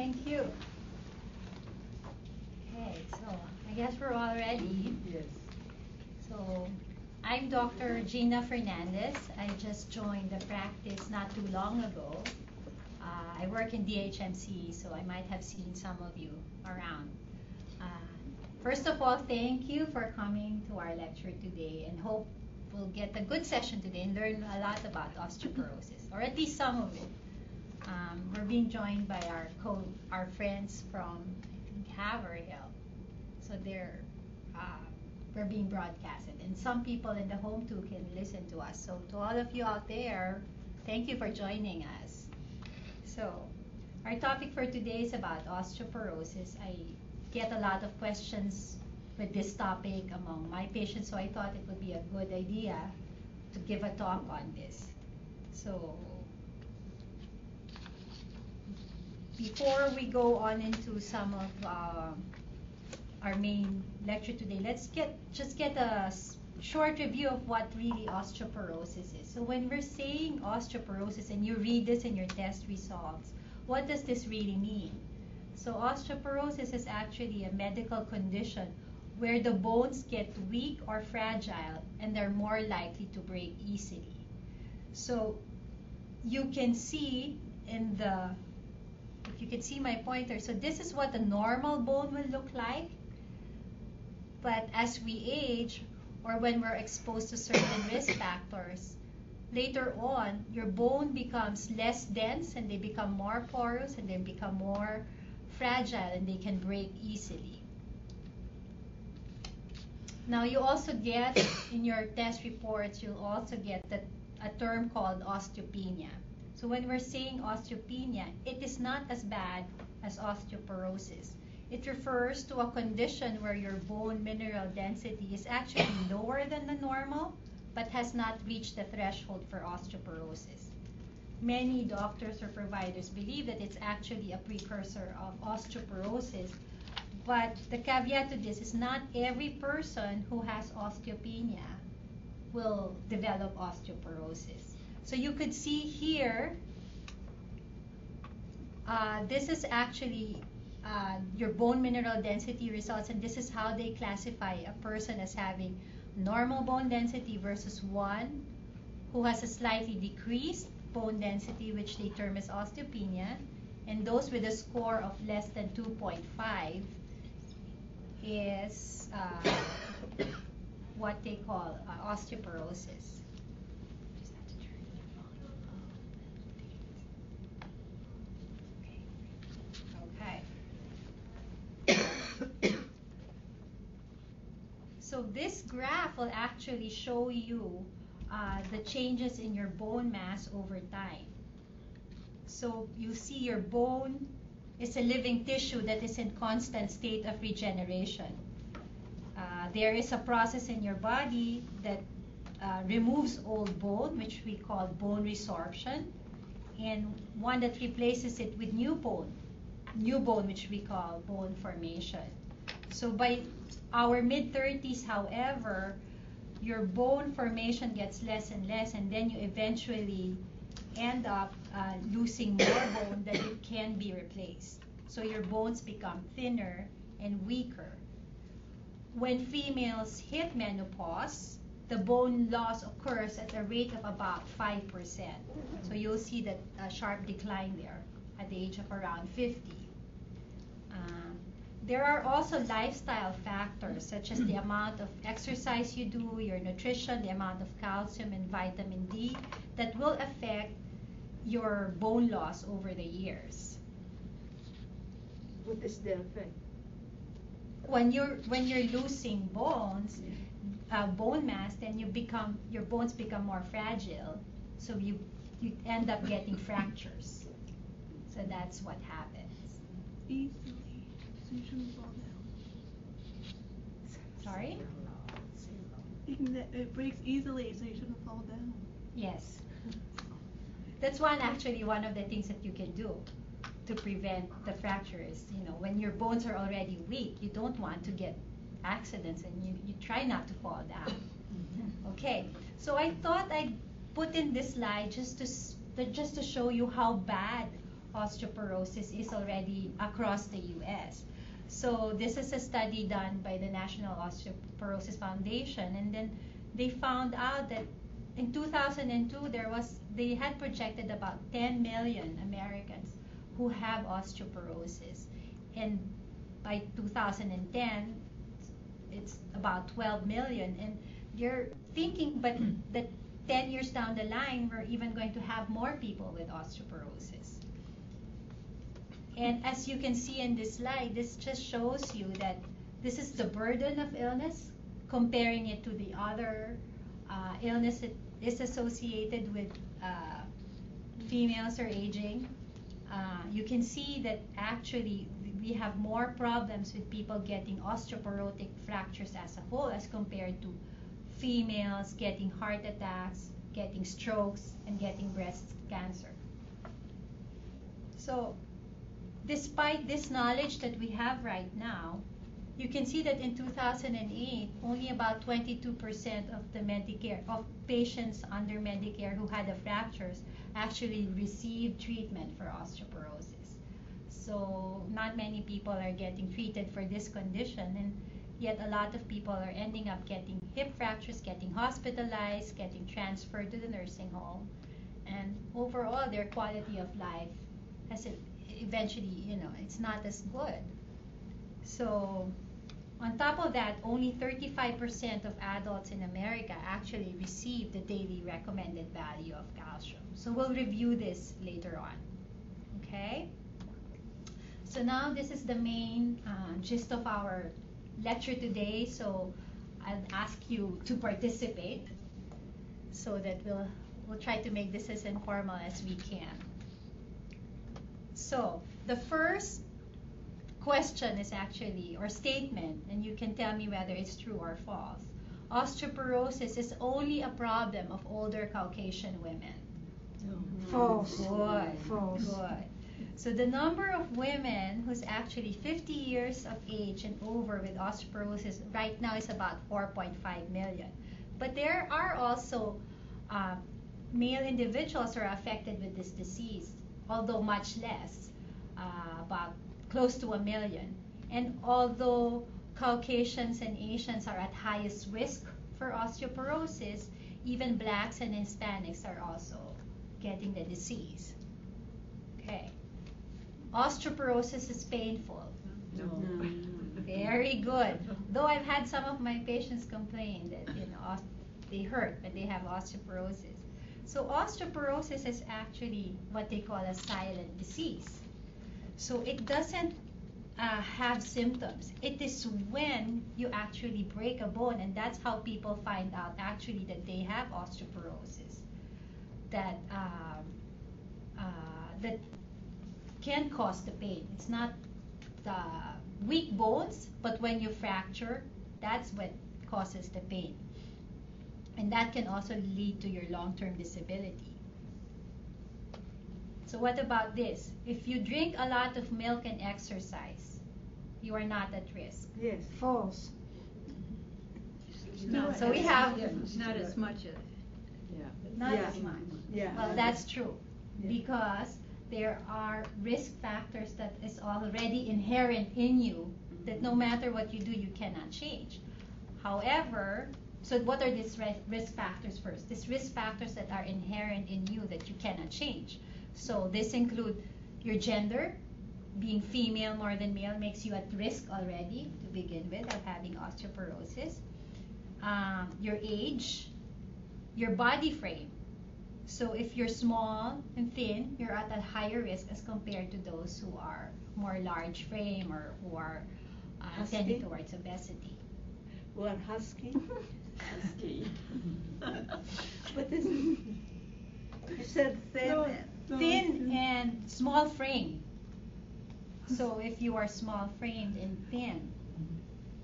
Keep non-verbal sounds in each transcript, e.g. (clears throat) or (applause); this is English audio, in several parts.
Thank you. Okay, so I guess we're all ready. Yes. So I'm Dr. Gina Fernandez. I just joined the practice not too long ago. Uh, I work in DHMC, so I might have seen some of you around. Uh, first of all, thank you for coming to our lecture today and hope we'll get a good session today and learn a lot about osteoporosis, or at least some of it. Um, we're being joined by our co our friends from I Haverhill, so they're uh, we're being broadcasted, and some people in the home too can listen to us. So to all of you out there, thank you for joining us. So our topic for today is about osteoporosis. I get a lot of questions with this topic among my patients, so I thought it would be a good idea to give a talk on this. So before we go on into some of uh, our main lecture today, let's get just get a short review of what really osteoporosis is. So when we're saying osteoporosis and you read this in your test results, what does this really mean? So osteoporosis is actually a medical condition where the bones get weak or fragile and they're more likely to break easily. So you can see in the if you can see my pointer, so this is what a normal bone will look like. But as we age, or when we're exposed to certain risk factors, later on, your bone becomes less dense and they become more porous and they become more fragile and they can break easily. Now, you also get in your test reports, you'll also get that a term called osteopenia. So when we're saying osteopenia, it is not as bad as osteoporosis. It refers to a condition where your bone mineral density is actually (coughs) lower than the normal, but has not reached the threshold for osteoporosis. Many doctors or providers believe that it's actually a precursor of osteoporosis, but the caveat to this is not every person who has osteopenia will develop osteoporosis. So you could see here, uh, this is actually uh, your bone mineral density results, and this is how they classify a person as having normal bone density versus one who has a slightly decreased bone density, which they term as osteopenia, and those with a score of less than 2.5 is uh, (coughs) what they call uh, osteoporosis. (coughs) So this graph will actually show you uh, the changes in your bone mass over time. So you see your bone is a living tissue that is in constant state of regeneration. Uh, there is a process in your body that uh, removes old bone, which we call bone resorption, and one that replaces it with new bone, new bone, which we call bone formation. So by our mid 30s, however, your bone formation gets less and less, and then you eventually end up uh, losing more bone that it can be replaced. So your bones become thinner and weaker. When females hit menopause, the bone loss occurs at a rate of about 5%. So you'll see that uh, sharp decline there at the age of around 50. Um, there are also lifestyle factors such as the (clears throat) amount of exercise you do, your nutrition, the amount of calcium and vitamin D that will affect your bone loss over the years. What is the effect? When you're when you're losing bones, uh, bone mass, then you become your bones become more fragile, so you you end up getting fractures. So that's what happens. Easily, so you shouldn't fall down. Sorry? It breaks easily, so you shouldn't fall down. Yes. That's one actually one of the things that you can do to prevent the fractures. You know, when your bones are already weak, you don't want to get accidents and you, you try not to fall down. Mm-hmm. Okay, so I thought I'd put in this slide just to just to show you how bad osteoporosis is already across the US. So this is a study done by the National Osteoporosis Foundation and then they found out that in 2002 there was they had projected about 10 million Americans who have osteoporosis. And by 2010 it's about 12 million. And you're thinking but that 10 years down the line we're even going to have more people with osteoporosis and as you can see in this slide this just shows you that this is the burden of illness comparing it to the other uh, illness that is associated with uh, females or aging uh, you can see that actually we have more problems with people getting osteoporotic fractures as a whole as compared to females getting heart attacks, getting strokes, and getting breast cancer. So, despite this knowledge that we have right now, you can see that in 2008, only about 22% of the Medicare of patients under Medicare who had the fractures actually received treatment for osteoporosis. So not many people are getting treated for this condition and yet a lot of people are ending up getting hip fractures, getting hospitalized, getting transferred to the nursing home. And overall their quality of life has eventually, you know, it's not as good. So on top of that, only 35% of adults in America actually receive the daily recommended value of calcium. So we'll review this later on. Okay? So now this is the main uh, gist of our lecture today. So I'll ask you to participate so that we'll we'll try to make this as informal as we can. So the first question is actually or statement, and you can tell me whether it's true or false. Osteoporosis is only a problem of older Caucasian women. False. Good. False. Good. So the number of women who's actually 50 years of age and over with osteoporosis right now is about 4.5 million. But there are also uh, male individuals who are affected with this disease, although much less, uh, about close to a million. And although Caucasians and Asians are at highest risk for osteoporosis, even blacks and Hispanics are also getting the disease. Okay. Osteoporosis is painful. No. (laughs) Very good. Though I've had some of my patients complain that you know they hurt, but they have osteoporosis. So osteoporosis is actually what they call a silent disease. So it doesn't uh, have symptoms. It is when you actually break a bone, and that's how people find out actually that they have osteoporosis. That um, uh, that can cause the pain. It's not the weak bones, but when you fracture, that's what causes the pain. And that can also lead to your long-term disability. So what about this? If you drink a lot of milk and exercise, you are not at risk. Yes. False. No, so we have Not as much of Yeah. not Yeah. as much. Yeah. Well, that's true Yeah. because there are risk factors that is already inherent in you that no matter what you do, you cannot change. However, so what are these risk factors first? These risk factors that are inherent in you that you cannot change. So this include your gender, being female more than male makes you at risk already to begin with of having osteoporosis. Um, your age, your body frame. So if you're small and thin, you're at a higher risk as compared to those who are more large frame or who are uh, tending towards obesity. Who are husky. (laughs) But this, you said thin. No, and- no, Thin it's- and small frame. So if you are small framed and thin,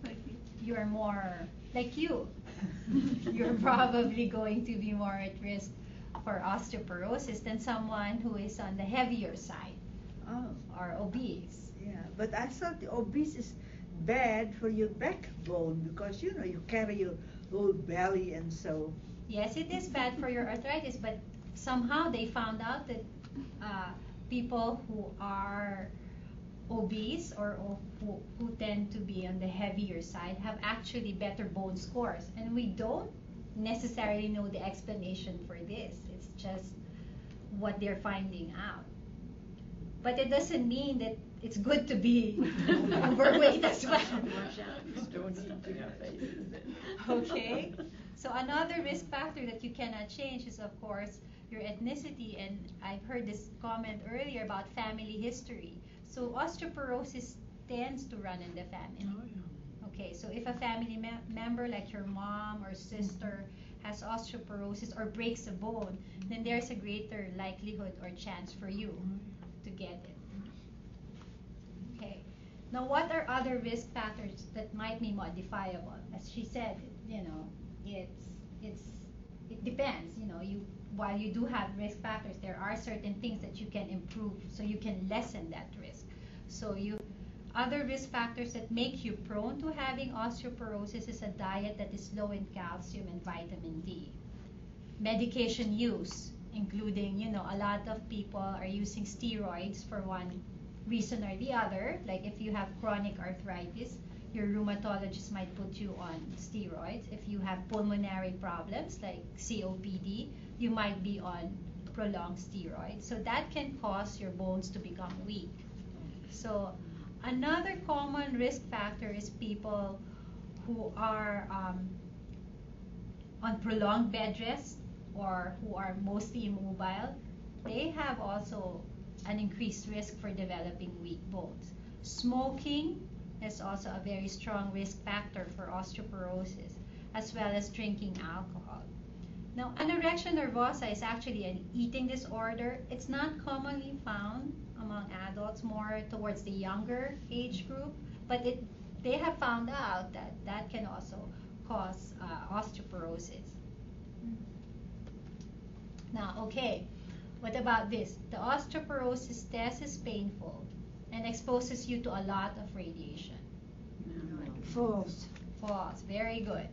Like you. you're more like you. you're (laughs) probably going to be more at risk for osteoporosis than someone who is on the heavier side Oh, or obese. yeah. But I thought the obese is bad for your backbone because you know you carry your whole belly and so. Yes, it is bad for your arthritis, but somehow they found out that uh, people who are obese or o- who, who tend to be on the heavier side have actually better bone scores. And we don't necessarily know the explanation for this. It's just what they're finding out. But it doesn't mean that it's good to be overweight (laughs) as well. Watch out, don't eat to your faces then. Okay. So another risk factor that you cannot change is, of course, your ethnicity. And I've heard this comment earlier about family history. So osteoporosis tends to run in the family. Oh, okay, so if a family me- member like your mom or sister has osteoporosis or breaks a bone, then there's a greater likelihood or chance for you mm-hmm. to get it. Now, what are other risk factors that might be modifiable? As she said, you know, it's it's it depends. You know, you while you do have risk factors, there are certain things that you can improve, so you can lessen that risk. So you other risk factors that make you prone to having osteoporosis is a diet that is low in calcium and vitamin D. Medication use, including, you know, a lot of people are using steroids for one reason or the other. Like if you have chronic arthritis, your rheumatologist might put you on steroids. If you have pulmonary problems like COPD, you might be on prolonged steroids. So that can cause your bones to become weak. So another common risk factor is people who are um, on prolonged bed rest or who are mostly immobile. They have also an increased risk for developing weak bones. Smoking is also a very strong risk factor for osteoporosis, as well as drinking alcohol. Now, anorexia nervosa is actually an eating disorder. It's not commonly found among adults, more towards the younger age group, but it, they have found out that that can also cause uh, osteoporosis. Now, okay, what about this? The osteoporosis test is painful and exposes you to a lot of radiation. False. False, very good.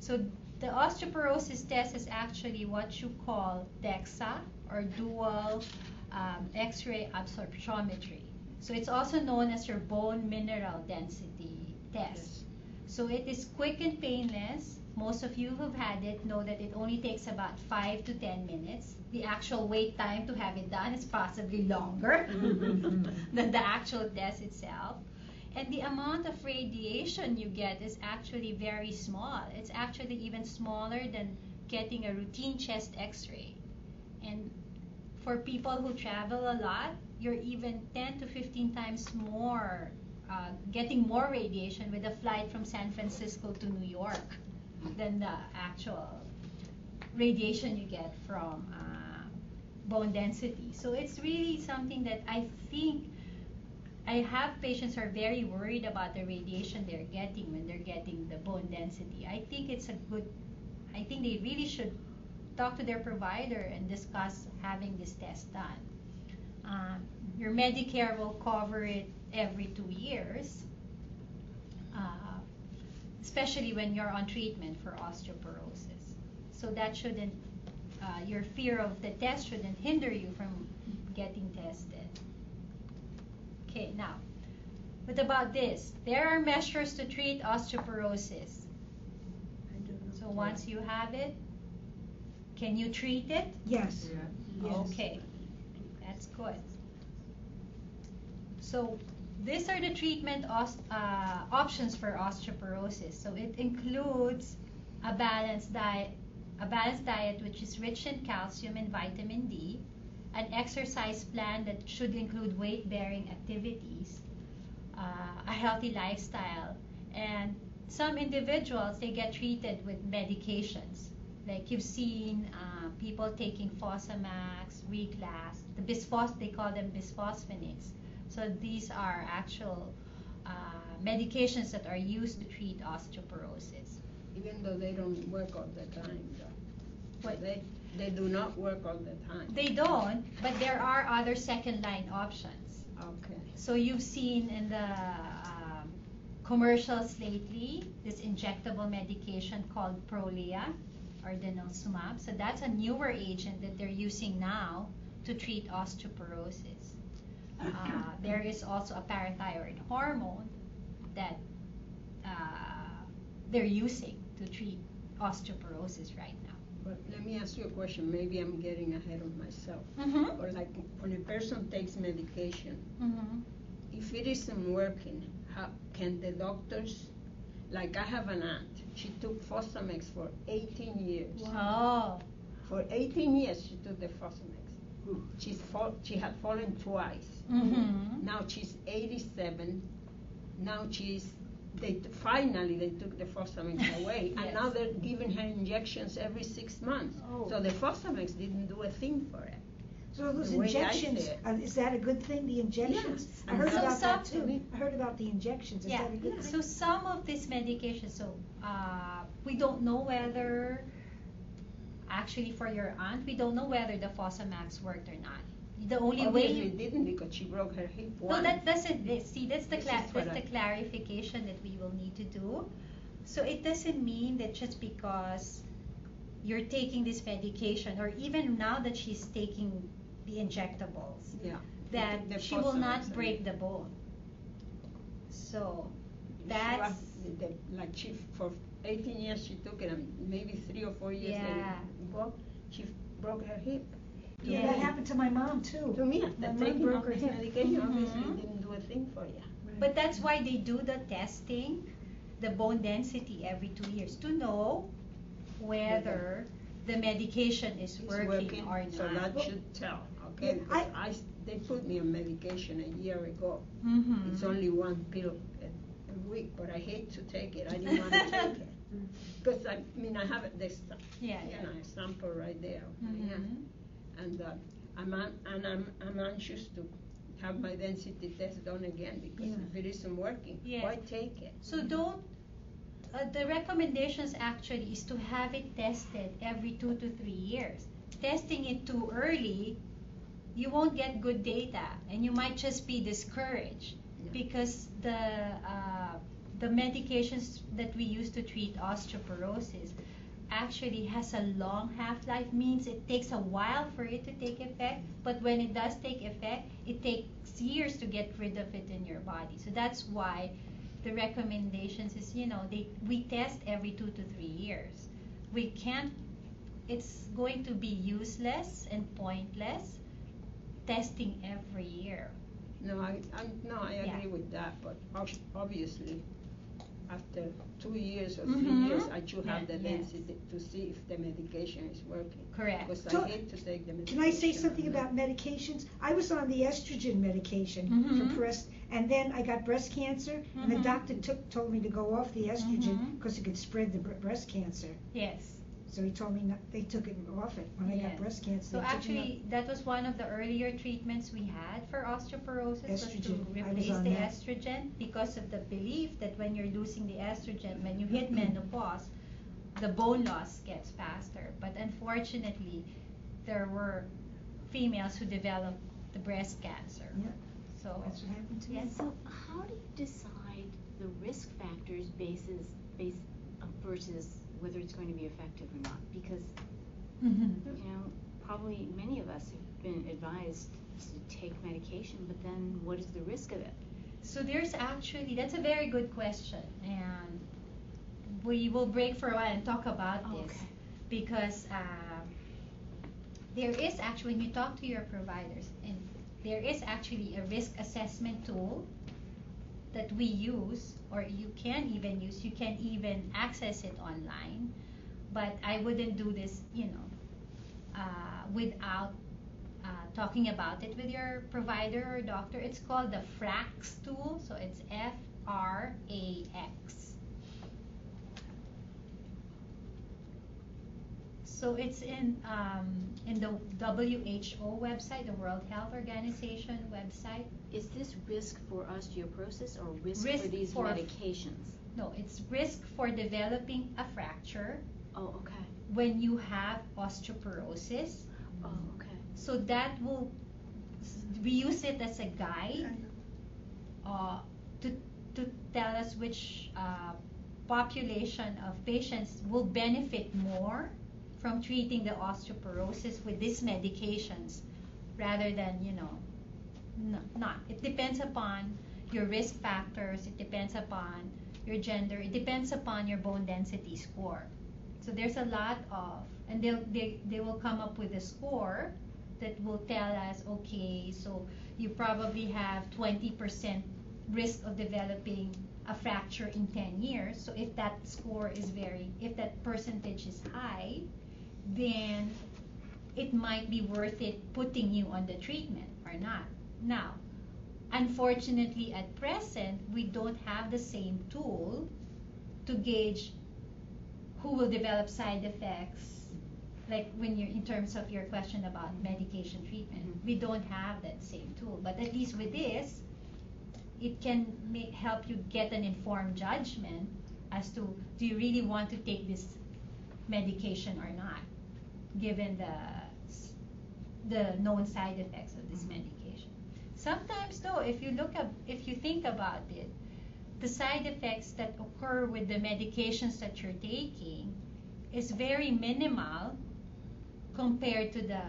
So the osteoporosis test is actually what you call DEXA or dual um, X-ray absorptiometry. So it's also known as your bone mineral density test. So it is quick and painless. Most of you who've had it know that it only takes about five to ten minutes. The actual wait time to have it done is possibly longer (laughs) than the actual test itself. And the amount of radiation you get is actually very small. It's actually even smaller than getting a routine chest x ray. And for people who travel a lot, you're even 10 to 15 times more, uh, getting more radiation with a flight from San Francisco to New York than the actual radiation you get from uh, bone density. So it's really something that I think I have patients who are very worried about the radiation they're getting when they're getting the bone density. I think it's a good, I think they really should talk to their provider and discuss having this test done. Um, your Medicare will cover it every two years, uh, especially when you're on treatment for osteoporosis. So that shouldn't, uh, your fear of the test shouldn't hinder you from getting tested. Okay, now, what about this? There are measures to treat osteoporosis. I don't know. So once you have it, can you treat it? Yes. Yes. Okay, that's good. So these are the treatment uh, options for osteoporosis. So it includes a balanced diet, a balanced diet which is rich in calcium and vitamin D, an exercise plan that should include weight-bearing activities, uh, a healthy lifestyle, and some individuals they get treated with medications. Like you've seen uh, people taking Fosamax, Reclast, the bisphos they call them bisphosphonates. So these are actual uh, medications that are used to treat osteoporosis. Even though they don't work all the time, though. What- They, they do not work all the time. They don't, but there are other second line options. Okay. So you've seen in the um, commercials lately this injectable medication called Prolia or denosumab. So that's a newer agent that they're using now to treat osteoporosis. Uh, there is also a parathyroid hormone that uh, they're using to treat osteoporosis right now. But let me ask you a question, maybe I'm getting ahead of myself. Mm-hmm. Or like, when a person takes medication, Mm-hmm. if it isn't working, how, can the doctors, like I have an aunt, she took Fosamax for eighteen years. Oh. For eighteen years, she took the Fosamax. Ooh. She's fall, she had fallen twice. Mm-hmm. Now she's eighty-seven. Now she's, they, t- finally, they took the Fosamax (laughs) away. And now they're giving her injections every six months. Oh. So the Fosamax didn't do a thing for her. So those The injections, see it. uh, is that a good thing, the injections? Yes. I heard So about that too. I heard about the injections, is Yeah, that a good so thing? some of these medications, so uh, we don't know whether, actually for your aunt, we don't know whether the Fosamax worked or not. The only way it didn't because she broke her hip No, that doesn't, eh, see, that's the cla- that's the clarification that we will need to do. So it doesn't mean that just because you're taking this medication, or even now that she's taking the injectables, Yeah. that The she will not break the bone. So, She that's, was- the- the- Like she, for eighteen years she took it and maybe three or four years later, Yeah. well, she broke her hip. To Yeah, Yeah. that happened to my mom too. To me, My after mom taking broke all her this hip. medication, obviously Mhm. it didn't do a thing for you. but that's why they do the testing, the bone density every two years, to know whether the medication is It's working or not. So that should tell, okay? Yeah, I- Because I, s- they put me on medication a year ago. Mhm. It's only one pill week, but I hate to take it. I didn't want to take (laughs) it. Because I mean, I have it this, Yeah, you yeah. know, sample right there. Yeah. Mhm. And uh, I'm, an- and I'm, I'm anxious to have my density test done again because Yeah. if it isn't working, Yes. why take it? So don't, uh, the recommendations actually is to have it tested every two to three years. Testing it too early, you won't get good data and you might just be discouraged Yeah. Because the, uh, the medications that we use to treat osteoporosis actually has a long half-life means it takes a while for it to take effect but when it does take effect it takes years to get rid of it in your body. So that's why the recommendations is you know they we test every two to three years. We can't it's going to be useless and pointless testing every year No, I, I, no, I Yeah. agree with that, but ob- obviously, after two years or Mhm. three years, I should have Yeah, the yes. density to see if the medication is working. correct Because So, I hate to take the medication. Can I say something and about medications? I was on the estrogen medication Mhm. for breast, and then I got breast cancer, and the Mhm. doctor took, told me to go off the estrogen Mhm. because it could spread the bre- breast cancer. yes So he told me not, they took it off it when I got Yes. breast cancer. So they took me actually, that was one of the earlier treatments we had for osteoporosis was to Estrogen. I was replace on the that. estrogen because of the belief that when you're losing the estrogen, when you hit menopause, the bone loss gets faster. But unfortunately, there were females who developed the breast cancer. Yeah. So. That's what happened to me. Yes. So how do you decide the risk factors basis, base, uh, versus whether it's going to be effective or not? Because, Mhm. you know, probably many of us have been advised to take medication, but then what is the risk of it? So there's actually that's a very good question, and we will break for a while and talk about Oh, this okay. because um, there is actually when you talk to your providers, and there is actually a risk assessment tool that we use, or you can even use. You can even access it online, but I wouldn't do this, you know, uh, without uh, talking about it with your provider or doctor. It's called the FRAX tool, so it's F R A X. So it's in um, in the WHO website, the World Health Organization website. Is this risk for osteoporosis or risk, Risk for these for- medications? No, it's risk for developing a fracture Oh, okay. when you have osteoporosis. Oh, okay. So that will we use it as a guide uh, to to tell us which uh, population of patients will benefit more from treating the osteoporosis with these medications rather than, you know, no, not. It depends upon your risk factors, it depends upon your gender, it depends upon your bone density score. So there's a lot of, and they'll, they, they will come up with a score that will tell us, okay, so you probably have 20% risk of developing a fracture in 10 years. So if that score is very, if that percentage is high, then it might be worth it putting you on the treatment or not. Now, unfortunately, at present, we don't have the same tool to gauge who will develop side effects. Like when you're in terms of your question about medication treatment, Mhm. we don't have that same tool. But at least with this, it can help you get an informed judgment as to do you really want to take this medication or not, given the the known side effects of this medication. Sometimes though, if you look up, if you think about it, the side effects that occur with the medications that you're taking is very minimal compared to the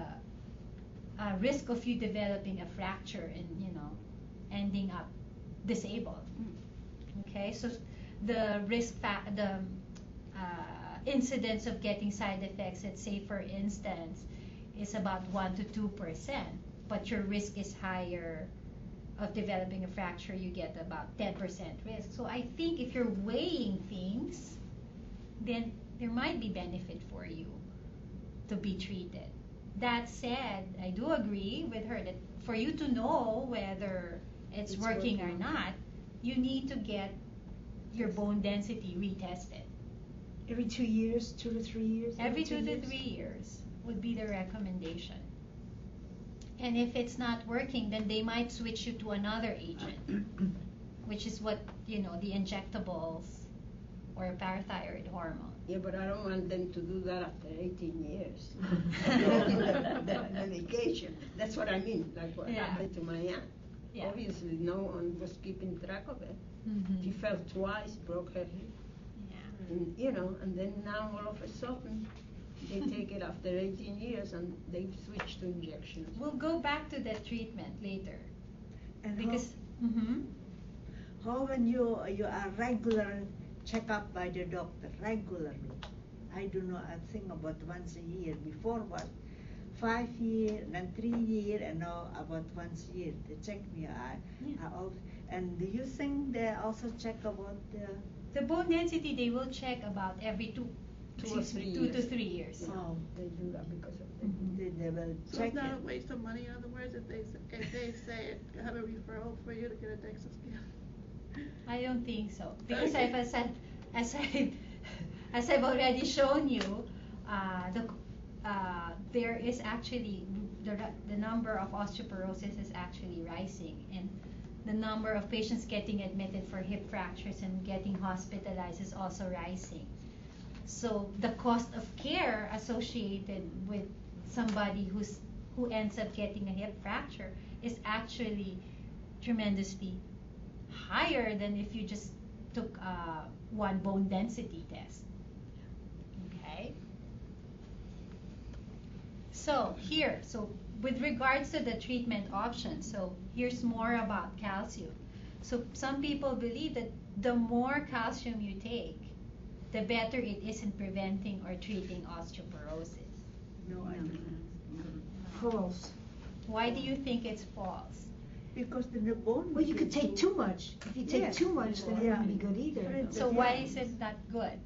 uh, risk of you developing a fracture and you know ending up disabled. Okay, so the risk fa- the uh, incidence of getting side effects, let's say for instance, is about one to two percent, but your risk is higher of developing a fracture. You get about ten percent risk. So I think if you're weighing things, then there might be benefit for you to be treated. That said, I do agree with her that for you to know whether it's, It's working, or not, you need to get your bone density retested. Every two years, two to three years? Every two to years? three years would be the recommendation. And if it's not working, then they might switch you to another agent, (clears throat) which is what, you know, the injectables or parathyroid hormone. Yeah, but I don't want them to do that after 18 years. the, (laughs) the medication. That's what I mean, like what Yeah. happened to my aunt. Yeah. Obviously, no one was keeping track of it. Mhm. She fell twice, broke her hip, Yeah. And you know, and then now all of a sudden, they take it after 18 years and they switch to injections. We'll go back to that treatment later And because. mhm. how, how when you you are regular checkup by the doctor regularly, I do not. I think about once a year. Before was five year, then three year, and now about once a year. They check me. I, Yeah. I al- and do you think they also check about the? The bone density they will check about every two, Two or me, three two to years. three years. Yeah, Oh. They do that because of the. Mhm. They, they will So check it's not it. a waste of money, in other words, if they, s- if they (laughs) say, I have a referral for you to get a DEXA scan? I don't think so because Okay. I've as I, as I as I've already shown you, uh, the uh, there is actually the the number of osteoporosis is actually rising and the number of patients getting admitted for hip fractures and getting hospitalized is also rising. So the cost of care associated with somebody who's who ends up getting a hip fracture is actually tremendously higher than if you just took uh, one bone density test. Okay. So here, so with regards to the treatment options, so here's more about calcium. So some people believe that the more calcium you take, the better it is in preventing or treating osteoporosis. No, I don't. False. Why do you think it's false? Because the, the bone. Well, you could take too much. If you take Yes. too much, then it Yeah. wouldn't be good either. So Yeah. why is it not good?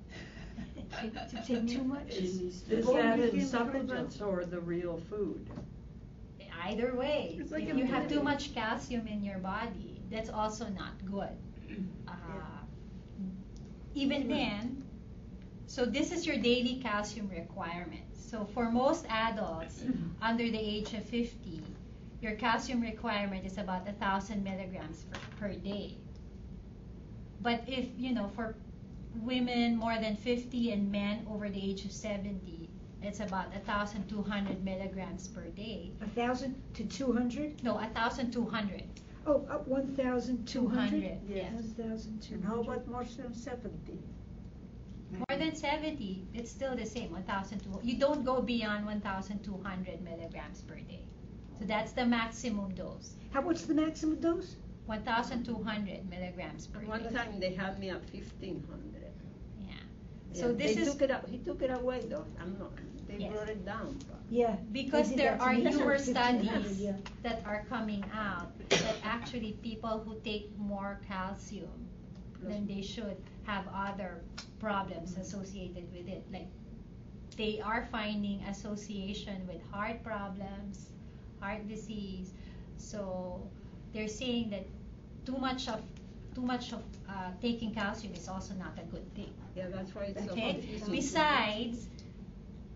To take too much? Is The is that in supplements or the real food? Either way, It's like if a you have too much calcium in your body, that's also not good. (clears throat) Uh, even then, so this is your daily calcium requirement. So for most adults (clears throat) under the age of 50, your calcium requirement is about 1,000 milligrams per, per day. But if, you know, for women more than 50 and men over the age of 70, it's about 1,200 milligrams per day. A thousand to two hundred? No, 1,200. Oh, up one thousand two hundred? 200, yes. One thousand two And how about more than seventy? More than 70, it's still the same, 1,200. You don't go beyond 1,200 milligrams per day. So So that's the maximum dose, How, what's the maximum dose? 1,200 milligrams per One day. time they had me at fifteen hundred. Yeah. So Yeah, this they is took it out, he took it away though, I'm not, they Yes. brought it down. but- Yeah. because they did there that to are me. newer 1500, studies yeah. that are coming out that actually people who take more calcium than they should have other problems mm-hmm. associated with it. Like they are finding association with heart problems, heart disease. So they're saying that too much of too much of uh, taking calcium is also not a good thing. Yeah, that's why it's so Okay. confusing. Besides,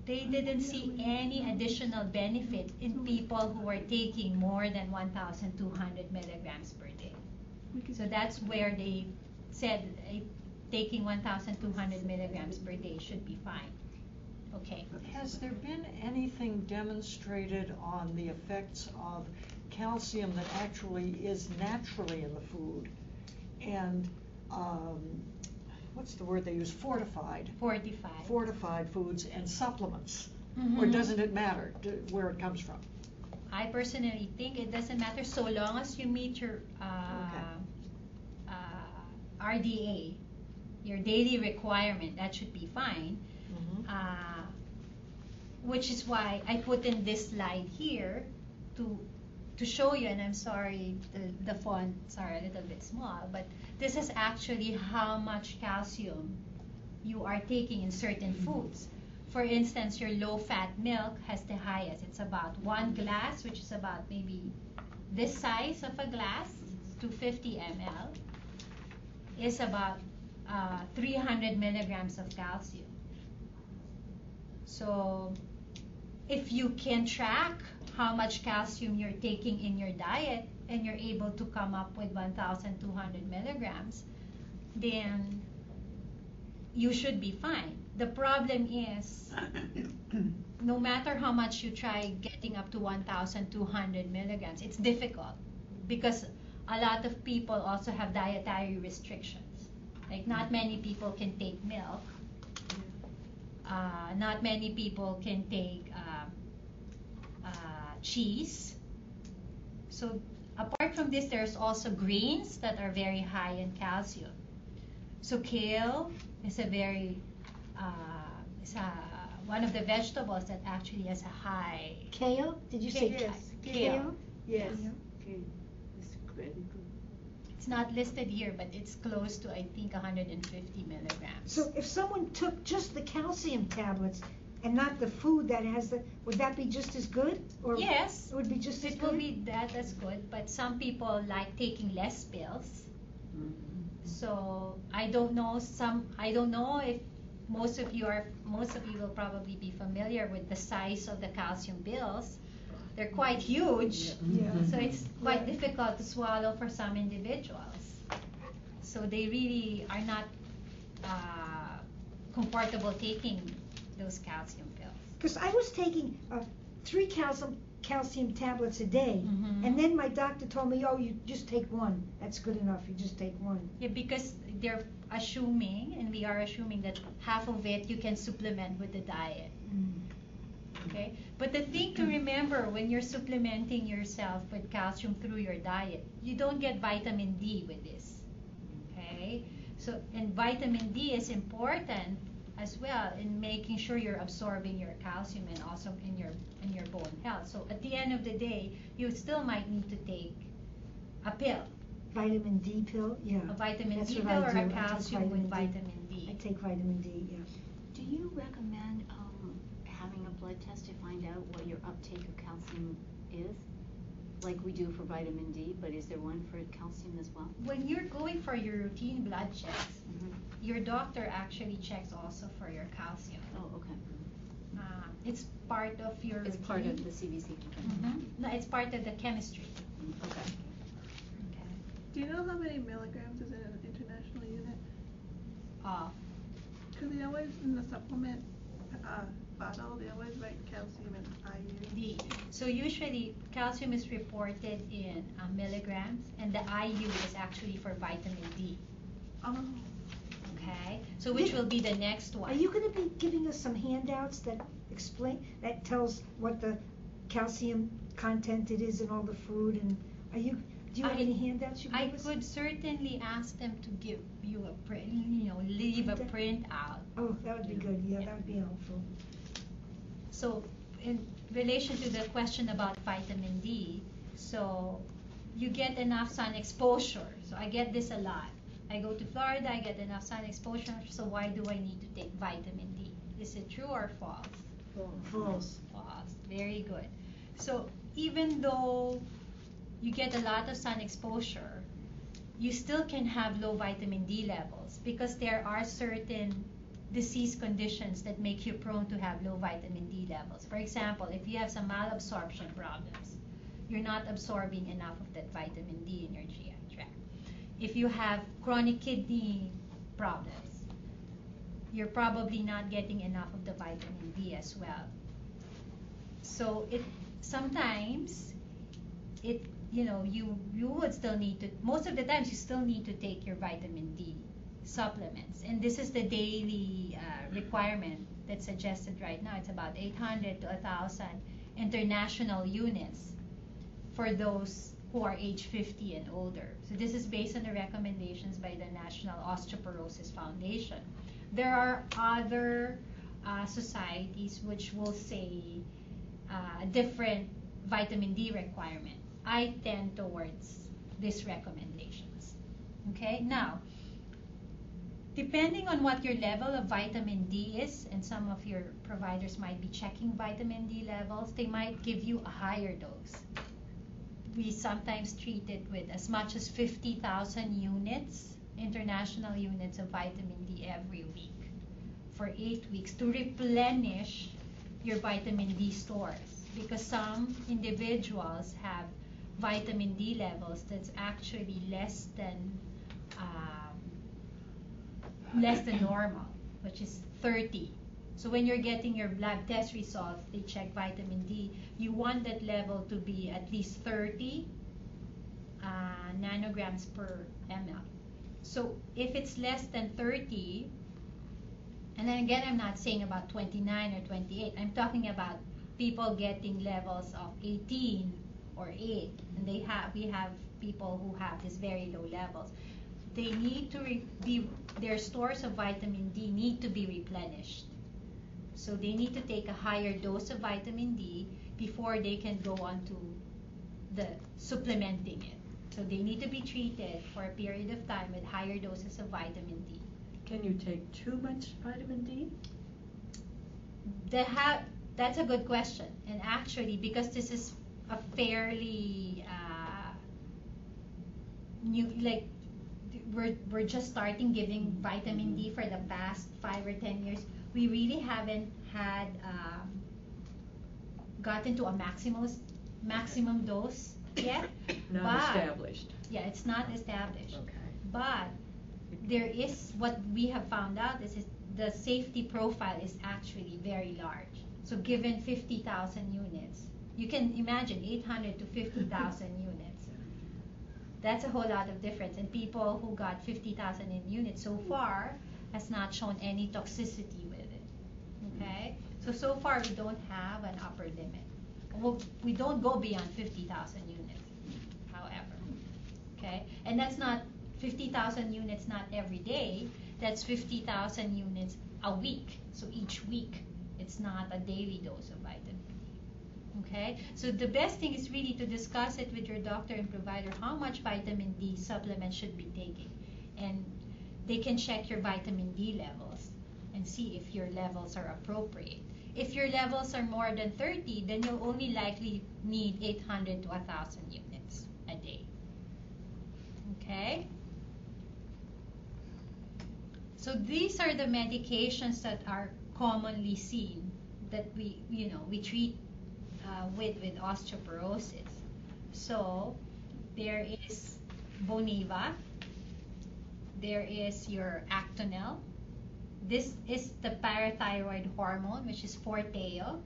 they didn't see any additional benefit in people who are taking more than 1,200 milligrams per day. So that's where they said eh, taking 1,200 milligrams per day should be fine. Okay. Has there been anything demonstrated on the effects of calcium that actually is naturally in the food? And, um, what's the word they use, fortified, 45. fortified foods and supplements? Or Mhm. doesn't it matter where it comes from? I personally think it doesn't matter so long as you meet your uh, uh, RDA, your daily requirement, that should be fine. Mhm. Uh, which is why I put in this slide here to to show you, and I'm sorry the, the fonts are a little bit small, but this is actually how much calcium you are taking in certain foods. For instance, your low fat milk has the highest. It's about one glass, which is about maybe this size of a glass, 250 ml, is about uh, 300 milligrams of calcium. So, if you can track how much calcium you're taking in your diet and you're able to come up with 1,200 milligrams, then you should be fine. The problem is, (coughs) no matter how much you try getting up to 1,200 milligrams, it's difficult because a lot of people also have dietary restrictions. Like, not many people can take milk. Uh, not many people can take um, uh, cheese. So, apart from this, there's also greens that are very high in calcium. So, kale is a very uh, is a, one of the vegetables that actually has a high Kale? Did you say Yes, kale? kale. Yes. Yeah. Okay, it's very good. It's not listed here, but it's close to I think 150 milligrams. So if someone took just the calcium tablets and not the food that has the, would that be just as good? Or yes, it would be just as good. it will good? be that as good, but some people like taking less pills. So I don't know some I don't know if most of you are most of you will probably be familiar with the size of the calcium pills. They're quite huge. Yeah. So it's quite difficult to swallow for some individuals. So they really are not uh, comfortable taking those calcium pills. Because I was taking uh, three calcium calcium tablets a day, Mhm. and then my doctor told me, "Oh, you just take one. That's good enough. You just take one." Yeah, because they're assuming, and we are assuming that half of it you can supplement with the diet. Okay? But the thing to remember when you're supplementing yourself with calcium through your diet, you don't get vitamin D with this. Okay? So, and vitamin D is important as well in making sure you're absorbing your calcium and also in your in your bone health. So at the end of the day, you still might need to take a pill, Vitamin D pill, yeah. a vitamin That's D pill or do. I a take calcium with vitamin vitamin D. I take vitamin D, yeah. Do you recommend um, having a blood test to find out what your uptake of calcium is? Like we do for vitamin D, but is there one for calcium as well? When you're going for your routine blood checks, Mhm. your doctor actually checks also for your calcium. Oh, okay. Uh, it's part of your It's part of the CBC. Okay. Mhm. No, it's part of the chemistry. Okay. Okay. Do you know how many milligrams is in an international unit? Uh, Because they always, in the supplement uh, bottle, they always write calcium and IU. the, so usually calcium is reported in uh, milligrams, and the IU is actually for vitamin D. Oh, Okay, so which will be the next one? Are you gonna be giving us some handouts that explain, that tells what the calcium content it is in all the food and, are you, do you have I- any handouts you can I give us? could certainly ask them to give you a print, you know, leave a Okay. print out. Oh, that would be good, yeah, Yeah. that would be helpful. So, in relation to the question about vitamin D, so you get enough sun exposure. So I get this a lot. I go to Florida, I get enough sun exposure, so why do I need to take vitamin D? Is it true or false? False. False. Very good. So even though you get a lot of sun exposure, you still can have low vitamin D levels because there are certain disease conditions that make you prone to have low vitamin D levels. For example, if you have some malabsorption problems, you're not absorbing enough of that vitamin D in your GI tract. If you have chronic kidney problems, you're probably not getting enough of the vitamin D as well. So it sometimes it you know you you would still need to most of the times you still need to take your vitamin D supplements. And this is the daily uh, requirement that's suggested right now. It's about 800 to 1000 international units for those who are age 50 and older. So this is based on the recommendations by the National Osteoporosis Foundation. There are other uh, societies which will say uh, different vitamin D requirement. I tend towards these recommendations. Okay, now, depending on what your level of vitamin D is, and some of your providers might be checking vitamin D levels, they might give you a higher dose. We sometimes treat it with as much as 50,000 units, international units of vitamin D every week for eight weeks to replenish your vitamin D stores because some individuals have vitamin D levels that's actually less than um, less than normal, which is 30. So when you're getting your lab test results, they check vitamin D. You want that level to be at least 30 uh, nanograms per ml. So if it's less than 30, and then again, I'm not saying about 29 or 28. I'm talking about people getting levels of 18 or 8, and they have we have people who have these very low levels. They need to re- be their stores of vitamin D need to be replenished. So they need to take a higher dose of vitamin D before they can go on to the supplementing it. So they need to be treated for a period of time with higher doses of vitamin D. Can you take too much vitamin D? They have that's a good question, and actually, because this is a fairly uh, new, like we're we're just starting giving vitamin D for the past five or ten years. We really haven't had um, gotten to a maximum maximum dose yet. (coughs) Not but, established. Yeah, it's not established. Okay. But there is what we have found out is, is the safety profile is actually very large. So given 50,000 units, you can imagine 800 to 50,000 (laughs) units. That's a whole lot of difference. And people who got 50,000 in units so far has not shown any toxicity with it. Okay? So, so far we don't have an upper limit. Well, we don't go beyond 50,000 units, however. Okay? And that's not 50,000 units not every day, that's 50,000 units a week. So each week, it's not a daily dose of vitamin. Okay? So the best thing is really to discuss it with your doctor and provider how much vitamin D supplement should be taking. And they can check your vitamin D levels and see if your levels are appropriate. If your levels are more than 30, then you'll only likely need 800 to 1,000 units a day. Okay? So these are the medications that are commonly seen that we, you know, we treat uh, with with osteoporosis. So there is Boniva. There is your Actonel. This is the parathyroid hormone, which is Forteo.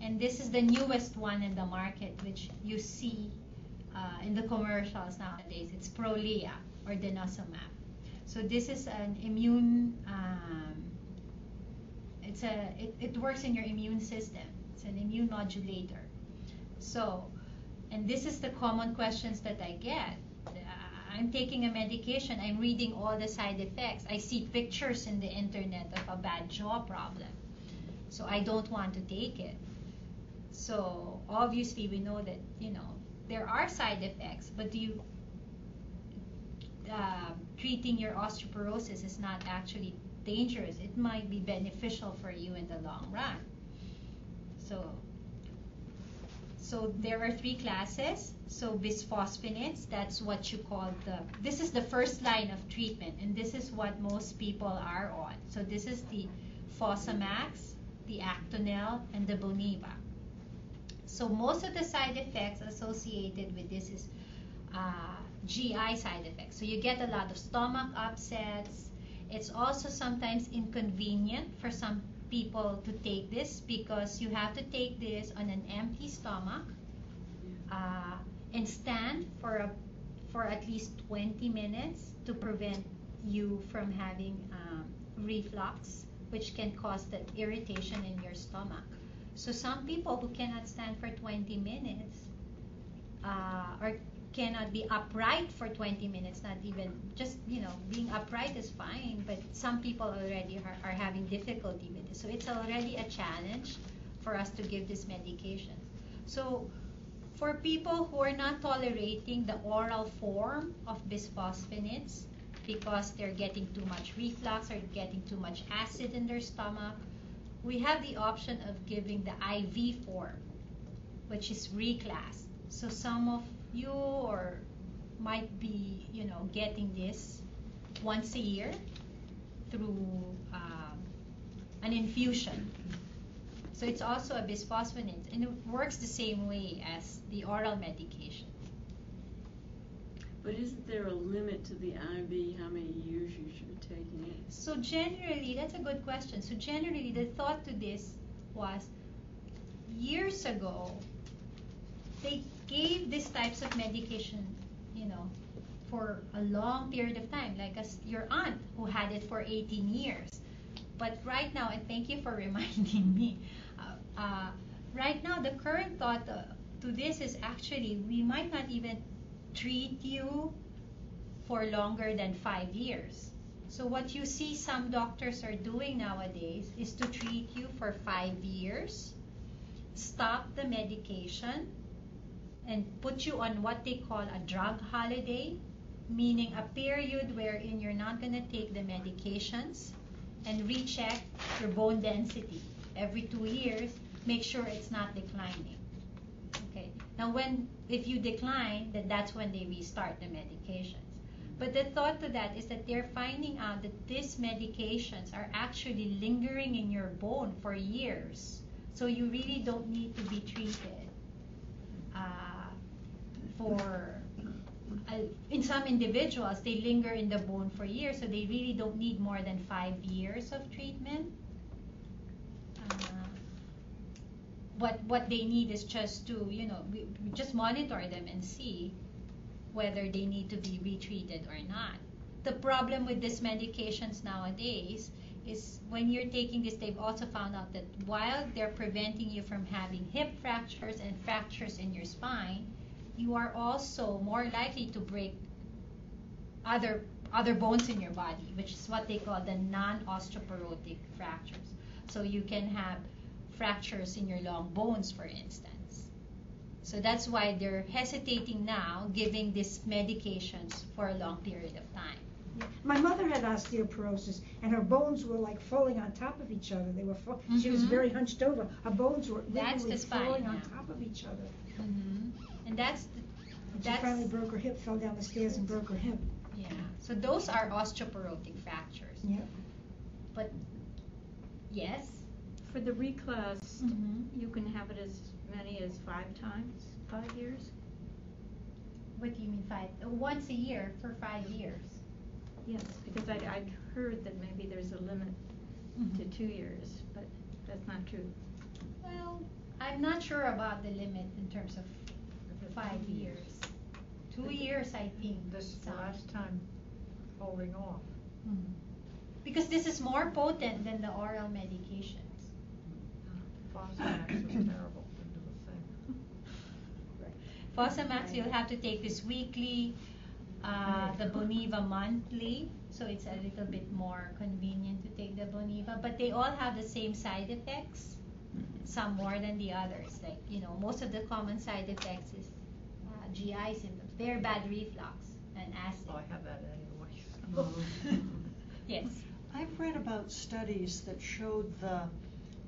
And this is the newest one in the market, which you see uh, in the commercials nowadays. It's Prolia or denosumab. So this is an immune. Um, it's a. It, it works in your immune system. It's an immune modulator. So, and this is the common questions that I get. Uh, I'm taking a medication, I'm reading all the side effects. I see pictures in the internet of a bad jaw problem. So I don't want to take it. So obviously we know that, you know, there are side effects, but you uh, treating your osteoporosis is not actually dangerous. It might be beneficial for you in the long run. So, so there are three classes. So bisphosphonates, that's what you call the. This is the first line of treatment, and this is what most people are on. So this is the Fosamax, the Actonel, and the Boniva. So most of the side effects associated with this is uh, GI side effects. So you get a lot of stomach upsets. It's also sometimes inconvenient for some people to take this because you have to take this on an empty stomach uh, and stand for a, for at least 20 minutes to prevent you from having um, reflux, which can cause that irritation in your stomach. So some people who cannot stand for 20 minutes uh, or cannot be upright for 20 minutes, not even just, you know, being upright is fine, but some people already are, are having difficulty with it. So it's already a challenge for us to give this medication. So for people who are not tolerating the oral form of bisphosphonates because they're getting too much reflux or getting too much acid in their stomach, we have the option of giving the IV form, which is Reclast. So some of you or might be, you know, getting this once a year through um, an infusion. So it's also a bisphosphonate, and it works the same way as the oral medication. But isn't there a limit to the IV, how many years you should be taking it? So generally, that's a good question. So generally, the thought to this was years ago, they gave these types of medication, you know, for a long period of time, like as your aunt who had it for 18 years. But right now, and thank you for (laughs) reminding me, uh, uh, right now the current thought uh, to this is actually we might not even treat you for longer than five years. So what you see some doctors are doing nowadays is to treat you for five years, stop the medication, and put you on what they call a drug holiday, meaning a period wherein you're not going to take the medications and recheck your bone density every two years. Make sure it's not declining. Okay. Now, when if you decline, then that's when they restart the medications. But the thought to that is that they're finding out that these medications are actually lingering in your bone for years. So you really don't need to be treated for. Uh, in some individuals, they linger in the bone for years, so they really don't need more than five years of treatment. Uh, what what they need is just to you know we, we just monitor them and see whether they need to be retreated or not. The problem with these medications nowadays is when you're taking this, they've also found out that while they're preventing you from having hip fractures and fractures in your spine, you are also more likely to break other other bones in your body, which is what they call the non-osteoporotic fractures. So you can have fractures in your long bones, for instance. So that's why they're hesitating now giving these medications for a long period of time. My mother had osteoporosis, and her bones were like falling on top of each other. They were, fo- she was Mhm. very hunched over. Her bones were That's literally falling on top of each other. Mm-hmm. And that's the, And she that's finally broke her hip, fell down the stairs, and broke her hip. yeah. So those are osteoporotic fractures. Yeah. But yes. For the Reclast, Mm-hmm. you can have it as many as five times, five years? What do you mean five? Uh, Once a year for five years. Yes, because I'd, I'd heard that maybe there's a limit to two years, but that's not true. Well, I'm not sure about the limit in terms of five years. Two years, I think. This is the last time holding off. Mhm. Because this is more potent than the oral medications. Fosamax is (coughs) terrible to do the thing. Fosamax, you'll have to take this weekly, uh, the Boniva monthly, so it's a little bit more convenient to take the Boniva, but they all have the same side effects, some more than the others. Like, you know, most of the common side effects is GI symptoms, very bad reflux and acid. Oh, I have that anyway. (laughs) Yes. I've read about studies that showed the,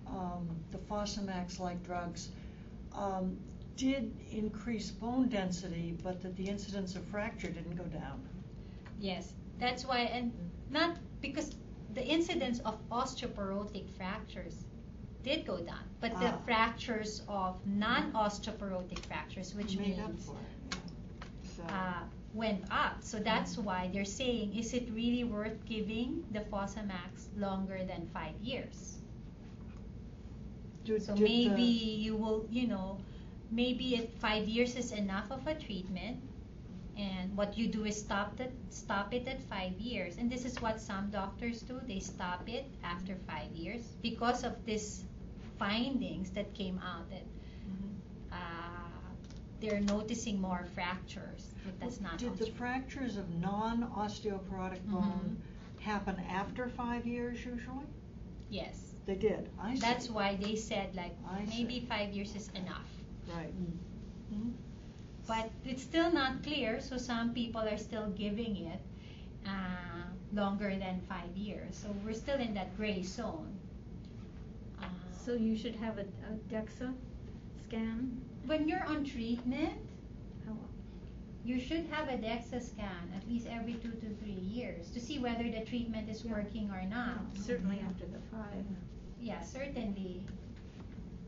um, the Fosamax-like drugs, um, did increase bone density, but that the incidence of fracture didn't go down. Yes, that's why, and not because the incidence of osteoporotic fractures did go down, but the Ah. fractures of non-osteoporotic fractures, which Made up means for it, yeah. So- uh, went up. So that's why they're saying, is it really worth giving the Fosamax longer than five years? Do- So did the- maybe you will, you know, maybe if five years is enough of a treatment, and what you do is stop it, stop it at five years. And this is what some doctors do. They stop it after five years because of this findings that came out that Mhm. uh, they're noticing more fractures. But that's not Did the fractures of non-osteoporotic Mhm. bone happen after five years usually? Yes. They did, I see. That's why they said like I maybe see. five years is enough. Right. Mhm. But it's still not clear, so some people are still giving it uh, longer than five years. So we're still in that gray zone. Uh, So you should have a, a DEXA scan? when you're on treatment, you should have a DEXA scan at least every two to three years to see whether the treatment is Yeah. working or not. certainly after the five. Yeah, certainly.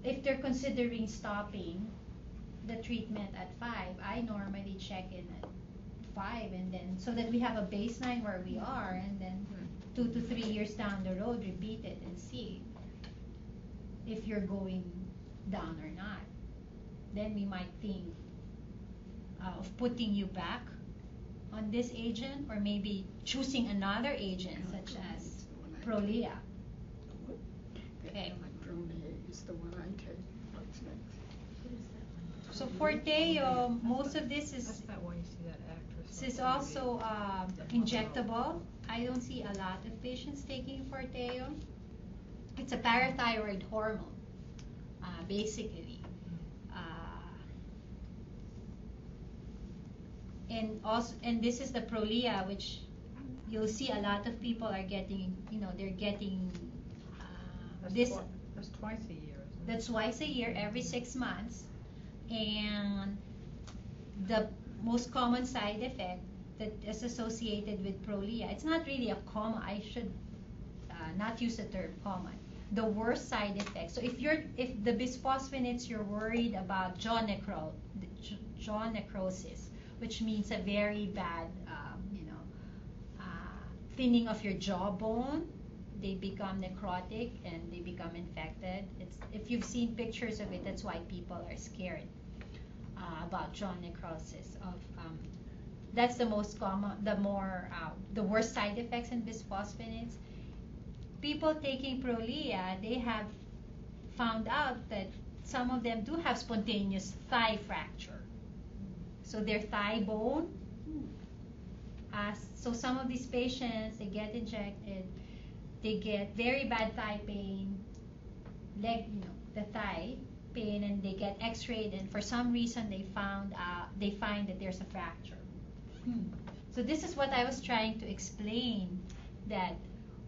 If they're considering stopping the treatment at five, I normally check in at five and then, so that we have a baseline where we are and then two to three years down the road, repeat it and see if you're going down or not. Then we might think uh, of putting you back on this agent or maybe choosing another agent such as Prolia. Okay. is the one I take. What's next? So Forteo, most of this is That's that one you see that actress. this is also um, injectable. I don't see a lot of patients taking Forteo. It's a parathyroid hormone, uh, basically. Uh, and also, and this is the Prolia, which you'll see a lot of people are getting. You know, they're getting uh, That's this. twi- That's twice a year, isn't it? That's twice a year, every six months. And the most common side effect that is associated with Prolia, it's not really a common, I should uh, not use the third common. The worst side effect. So if you're, if the bisphosphonates, you're worried about jaw, necro, jaw necrosis, which means a very bad, um, you know, uh, thinning of your jawbone, they become necrotic and they become infected. It's if you've seen pictures of it, that's why people are scared uh, about jaw necrosis. Of um, that's the most common, the more uh, the worst side effects in bisphosphonates. People taking Prolia, they have found out that some of them do have spontaneous thigh fracture. So their thigh bone. Uh, so some of these patients, they get injected they get very bad thigh pain, leg, you know, the thigh pain, and they get X-rayed, and for some reason they found uh, they find that there's a fracture. So this is what I was trying to explain that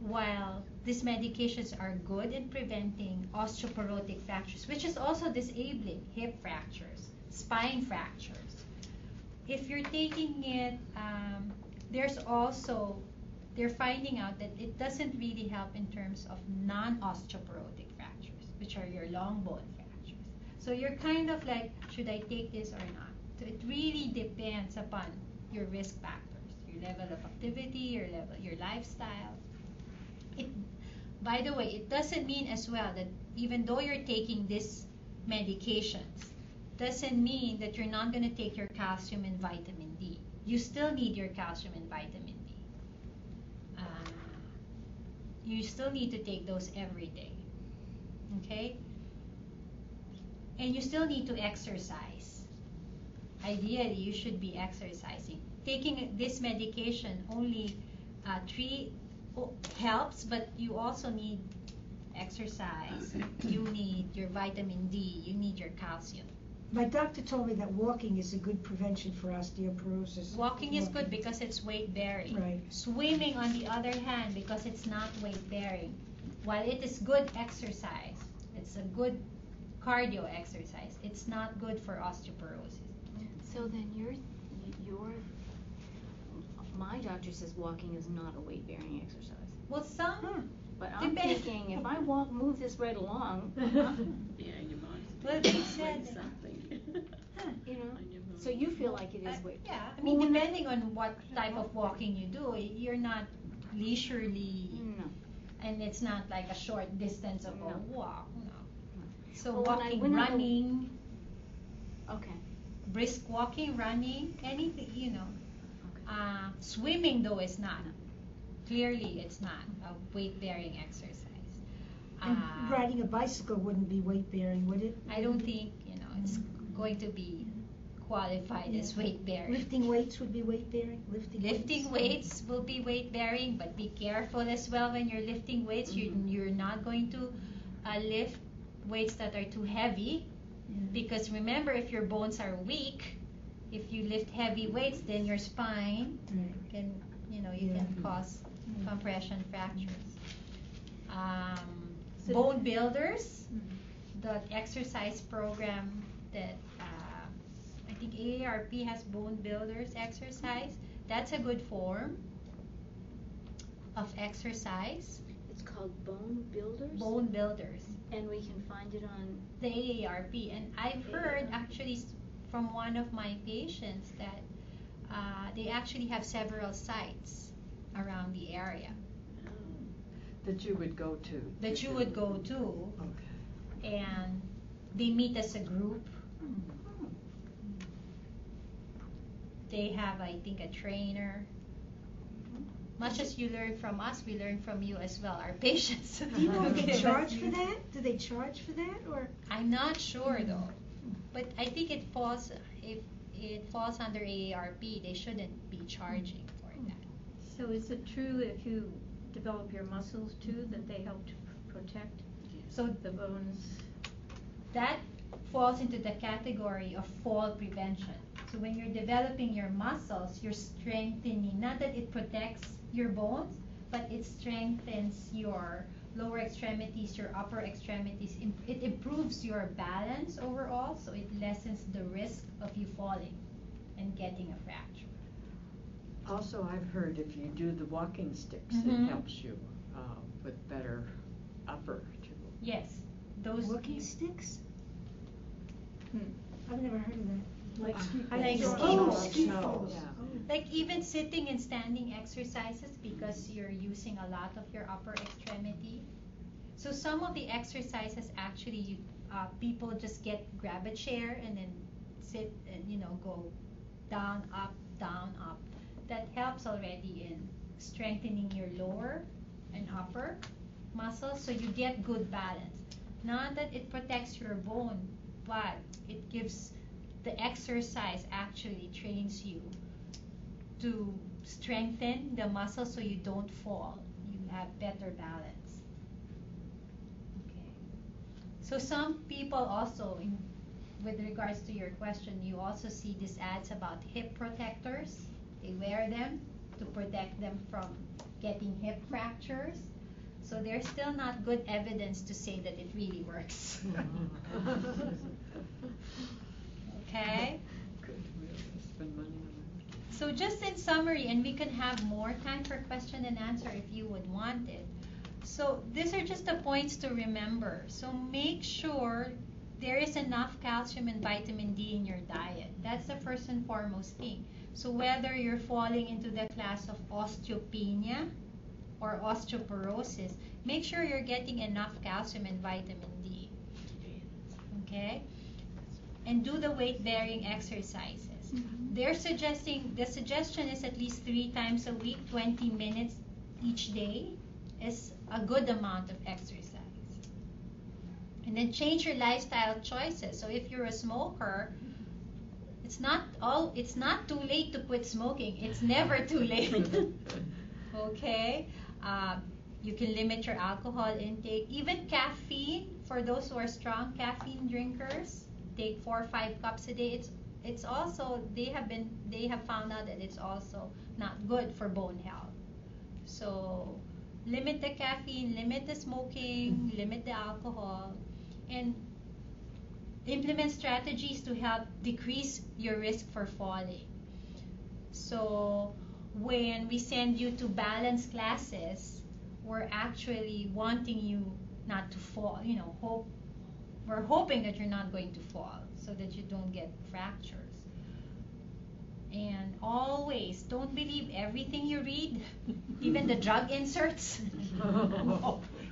while these medications are good in preventing osteoporotic fractures, which is also disabling hip fractures, spine fractures, if you're taking it, um, there's also they're finding out that it doesn't really help in terms of non-osteoporotic fractures, which are your long bone fractures. So you're kind of like, should I take this or not? So it really depends upon your risk factors, your level of activity, your level, your lifestyle. It, by the way, it doesn't mean as well that even though you're taking these medications, doesn't mean that you're not going to take your calcium and vitamin D. You still need your calcium and vitamin D. Uh, you still need to take those every day. Okay? And you still need to exercise. ideally you should be exercising. Taking this medication only uh, three helps, but you also need exercise. you need your vitamin D. You need your calcium. My doctor told me that walking is a good prevention for osteoporosis. Walking is good because it's weight bearing. Right. Swimming, on the other hand, because it's not weight bearing, while it is good exercise, it's a good cardio exercise. It's not good for osteoporosis. So then you're, you're, my doctor says walking is not a weight bearing exercise. Well, some, But I'm Depend- thinking, if I walk, move this right along, (laughs) Yeah, your body's Well, doing they like said- something. (laughs) you know, on your body. so you feel like it Uh, weight. yeah, I mean, Well, when depending on what type of walking you do, you're not leisurely, No. and it's not like a short distance of No. a walk, no. So Well, when I walking, went on the- running, Okay, brisk walking, running, anything, you know. Uh, swimming though is not. Clearly, it's not a weight-bearing exercise. And Uh, riding a bicycle wouldn't be weight bearing, would it? I don't think you know it's going to be qualified as weight-bearing. Lifting weights would be weight bearing. Lifting. Lifting weights will be weight bearing, but be careful as well when you're lifting weights. You, you're not going to uh, lift weights that are too heavy because remember, if your bones are weak, if you lift heavy weights, then your spine Right. can, you know, you Yeah. can cause compression fractures. Um, So- bone builders, the exercise program that uh, I think AARP has bone builders exercise. That's a good form of exercise. It's called Bone Builders? Bone builders, And we can find it on, the AARP, and I've heard actually s- from one of my patients that uh, they actually have several sites around the area That you would go to. that you would go to, Okay. and they meet as a group. They have, I think, a trainer. Much as you learn from us, we learn from you as well, our (laughs) patients. Do you know if they charge for that? Do they charge for that or? I'm not sure though, but I think it falls if it falls under AARP, they shouldn't be charging for that. So is it true if you develop your muscles too, that they help to protect So the bones? that falls into the category of fall prevention. So when you're developing your muscles, you're strengthening, not that it protects your bones, but it strengthens your lower extremities, your upper extremities. It improves your balance overall, so it lessens the risk of you falling and getting a fracture. Also, I've heard if you do the walking sticks, Mhm. it helps you uh, with better upper too. Yes, those. Walking sticks? Hmm. I've never heard of that. Like ski I like poles. ski Oh, ski Snow, poles. yeah. Like even sitting and standing exercises because you're using a lot of your upper extremity. So some of the exercises actually, you, uh, people just get grab a chair and then sit and you know go down, up, down, up. That helps already in strengthening your lower and upper muscles, so you get good balance. Not that it protects your bone, but it gives the exercise actually trains you to strengthen the muscle so you don't fall. You have better balance. Okay. So some people also, in, with regards to your question, you also see these ads about hip protectors. They wear them to protect them from getting hip fractures. So there's still not good evidence to say that it really works. (laughs) okay? Good, So just in summary, and we can have more time for question and answer if you would want it. So these are just the points to remember. So make sure there is enough calcium and vitamin D in your diet. That's the first and foremost thing. So whether you're falling into the class of osteopenia or osteoporosis, make sure you're getting enough calcium and vitamin D. Okay? And do the weight bearing exercises. They're suggesting the suggestion is at least three times a week, 20 minutes each day is a good amount of exercise. And then change your lifestyle choices. So if you're a smoker, it's not all it's not too late to quit smoking. It's never too (laughs) late. (laughs) Okay? Uh, you can limit your alcohol intake. Even caffeine for those who are strong caffeine drinkers take four or five cups a day. It's it's also they have been they have found out that it's also not good for bone health. So limit the caffeine limit the smoking mm-hmm. limit the alcohol and implement strategies to help decrease your risk for falling. So when we send you to balance classes, we're actually wanting you not to fall, you know, hope we're hoping that you're not going to fall so that you don't get fractures. And always don't believe everything you read, (laughs) even the drug inserts. (laughs)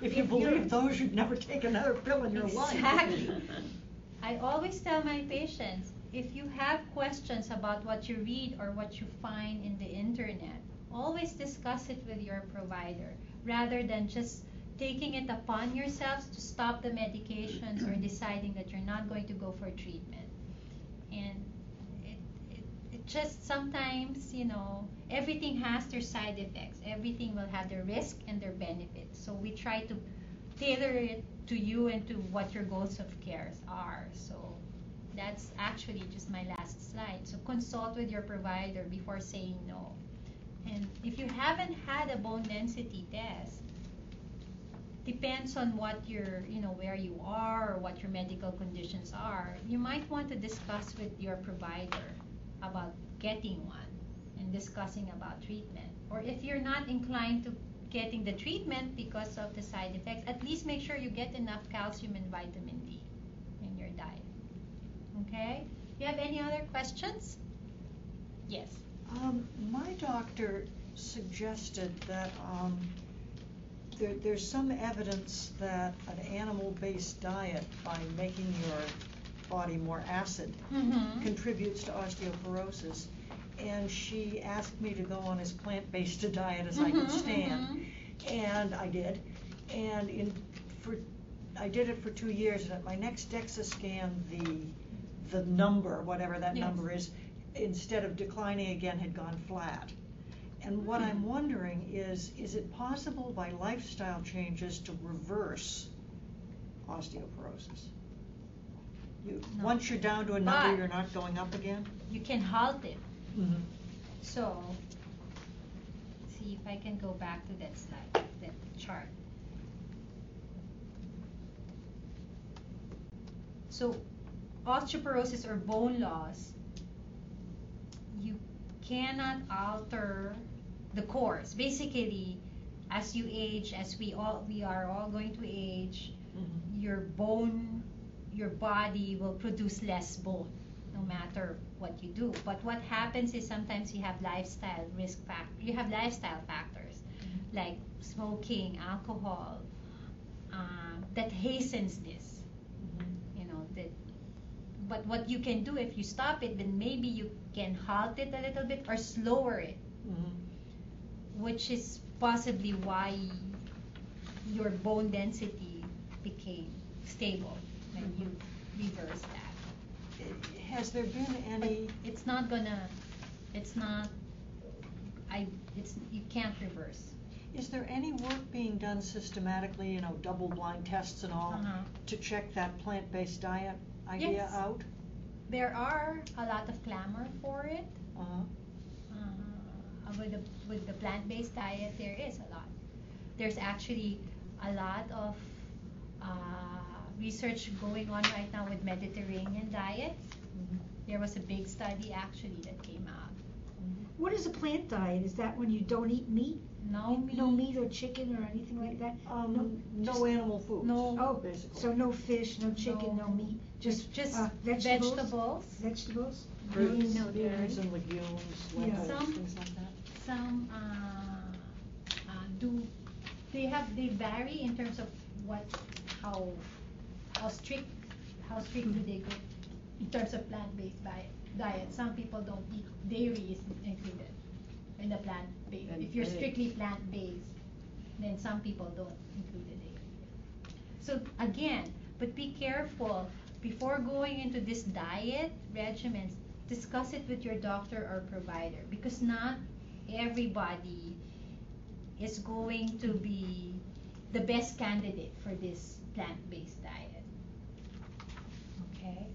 If you believe those, you'd never take another pill in your life. Exactly. I always tell my patients if you have questions about what you read or what you find in the internet, always discuss it with your provider rather than just taking it upon yourselves to stop the medications or deciding that you're not going to go for treatment. And it, it, it just sometimes, you know, everything has their side effects. Everything will have their risk and their benefits. So we try to tailor it to you and to what your goals of care are. So that's actually just my last slide. So consult with your provider before saying no. And if you haven't had a bone density test, depends on what your, you know, where you are or what your medical conditions are. You might want to discuss with your provider about getting one and discussing about treatment. Or if you're not inclined to getting the treatment because of the side effects, at least make sure you get enough calcium and vitamin D in your diet. Okay? You have any other questions? Yes. Um, my doctor suggested that um, there, there's some evidence that an animal-based diet, by making your body more acid, Mm-hmm. contributes to osteoporosis. And she asked me to go on as plant-based a diet as I could Mhm, stand, and I did. And in for, I did it for two years. And at my next DEXA scan, the the number, whatever that Yes. number is, instead of declining again, had gone flat. And what I'm wondering is, is it possible by lifestyle changes to reverse osteoporosis? You, No. once you're down to a number, But- you're not going up again? You can halt it. Mm-hmm. So, see if I can go back to that slide, that chart. So, osteoporosis or bone loss, you cannot alter the course. Basically, as you age, as we all we are all going to age, Mm-hmm. your bone, your body will produce less bone, no matter what you do. But what happens is sometimes you have lifestyle risk factor. You have lifestyle factors like smoking, alcohol, uh, that hastens this. Mm-hmm. You know that. But what you can do if you stop it, then maybe you can halt it a little bit or slower it, Mm-hmm. Which is possibly why your bone density became stable when you reverse that. Has there been any, It's not gonna, it's not, I, it's, you can't reverse. is there any work being done systematically, you know, double-blind tests and all, Uh-huh. to check that plant-based diet idea Yes. out? There are a lot of clamor for it. Uh-huh. Uh, with the, with the plant-based diet, there is a lot. There's actually a lot of uh, research going on right now with Mediterranean diets. Mhm. There was a big study actually that came out. What is a plant diet? Is that when you don't eat meat? No meat. No meat or chicken or anything like that? Um, no just- animal food. no- Oh, basically. so no fish, no chicken, no No. meat, just, Just uh, vegetables? vegetables. Vegetables? Fruits, no dairy. beans and legumes, Yeah. Some- things like that. Some uh, uh, do they have they vary in terms of what how how strict how strict do they go in terms of plant-based diet diet. Some people don't eat dairy is included in the plant-based if you're strictly plant-based then some people don't include the dairy. So again but be careful before going into this diet regimens discuss it with your doctor or provider because not everybody is going to be the best candidate for this plant-based diet. Okay?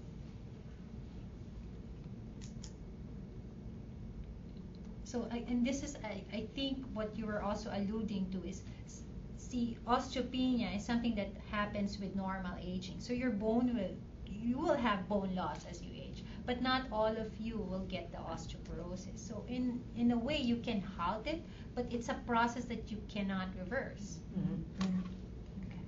So, I, and this is, I, I think what you were also alluding to is, see, osteopenia is something that happens with normal aging. So your bone will, you will have bone loss as you age, but not all of you will get the osteoporosis. So in, in a way, you can halt it, but it's a process that you cannot reverse. Mhm. Okay.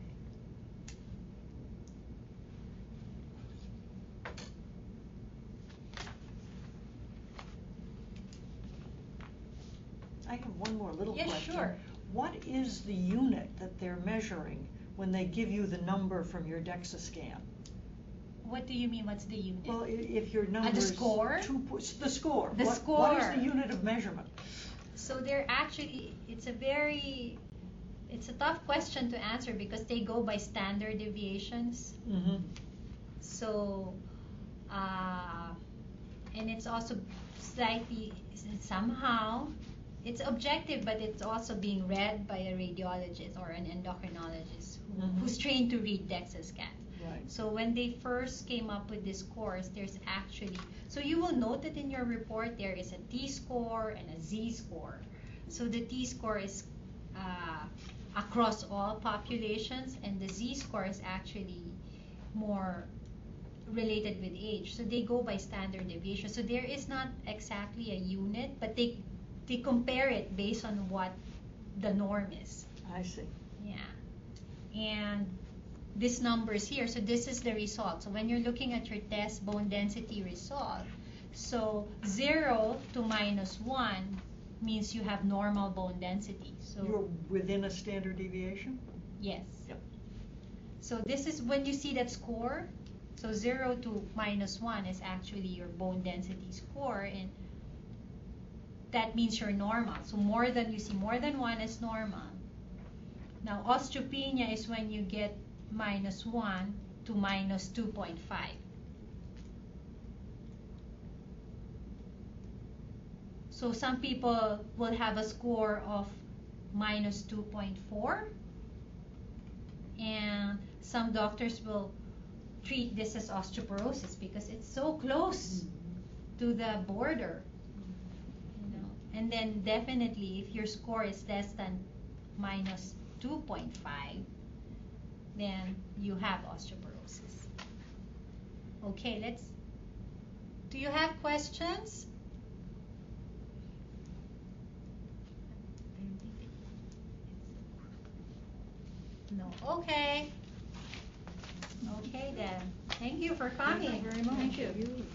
I have one more little Yes, question. sure. What is the unit that they're measuring when they give you the number from your DEXA scan? What do you mean, what's the unit? Well, i- if your number's score? two po- s- the score. The What- What score. is the unit of measurement? So they're actually, it's a very, it's a tough question to answer because they go by standard deviations. Mm-hmm. So, uh, and it's also slightly, somehow, it's objective, but it's also being read by a radiologist or an endocrinologist who, Mhm. who's trained to read DEXA scan. Right. So when they first came up with this course, there's actually, so you will note that in your report there is a T score and a Z score. So the T score is uh, across all populations, and the Z score is actually more related with age. So they go by standard deviation. So there is not exactly a unit, but they they compare it based on what the norm is. I see. Yeah. And this number is here. So this is the result. So when you're looking at your test bone density result, so 0 to minus 1 means you have normal bone density. So You're within a standard deviation? yes. Yep. So this is when you see that score. So 0 to minus 1 is actually your bone density score and that means you're normal. So more than you see more than 1 is normal. Now osteopenia is when you get minus 1 to minus 2.5. So some people will have a score of minus 2.4 and some doctors will treat this as osteoporosis because it's so close mm-hmm. to the border you know. Mm-hmm. And then definitely if your score is less than minus 2.5 then you have osteoporosis. Okay let's do you have questions? No okay. Okay then. Thank you for coming. Thank you very much. Thank you.